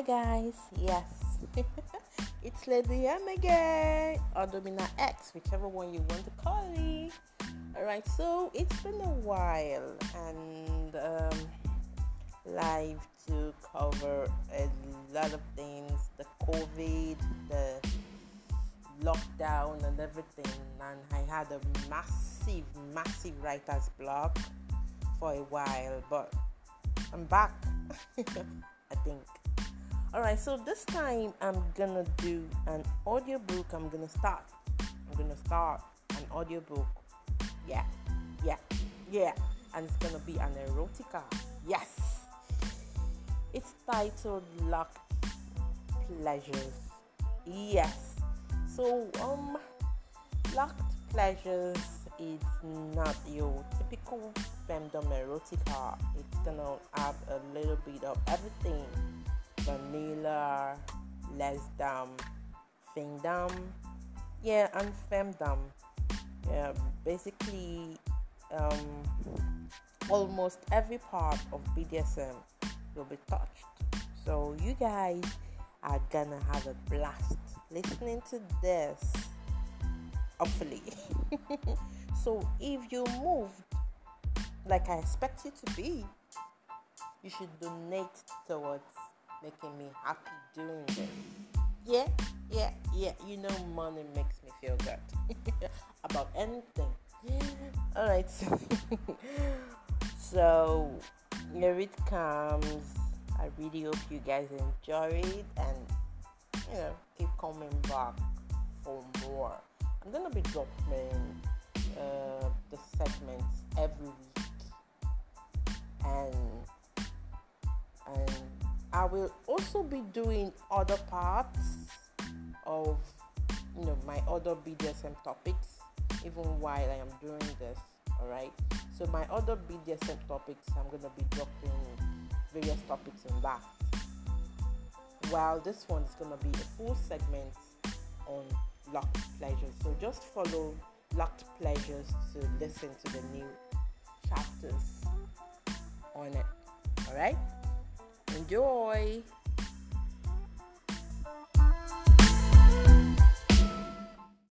Hi guys, yes, it's Lady M again, or Domina X, whichever one you want to call me. Alright, so it's been a while and um, live to cover a lot of things the COVID, the lockdown, and everything. And I had a massive, massive writer's block for a while, but I'm back, I think. Alright, so this time I'm gonna do an audiobook. I'm gonna start. I'm gonna start an audiobook. Yeah, yeah, yeah. And it's gonna be an erotica. Yes. It's titled Locked Pleasures. Yes. So, um, Locked Pleasures is not your typical femdom erotica. It's gonna have a little bit of everything vanilla, less dumb, findom, yeah, and femdom. Yeah, basically, um, almost every part of BDSM will be touched. So you guys are gonna have a blast listening to this. Hopefully. so if you moved like I expect you to be, you should donate towards making me happy doing this. Yeah, yeah, yeah. You know, money makes me feel good about anything. All right. so here it comes. I really hope you guys enjoy it and you know keep coming back for more. I'm gonna be dropping uh, the segments every week and and I will also be doing other parts of you know my other BDSM topics even while I am doing this. Alright. So my other BDSM topics I'm gonna be dropping various topics in that. While this one is gonna be a full segment on locked pleasures. So just follow locked pleasures to listen to the new chapters on it. Alright? Enjoy!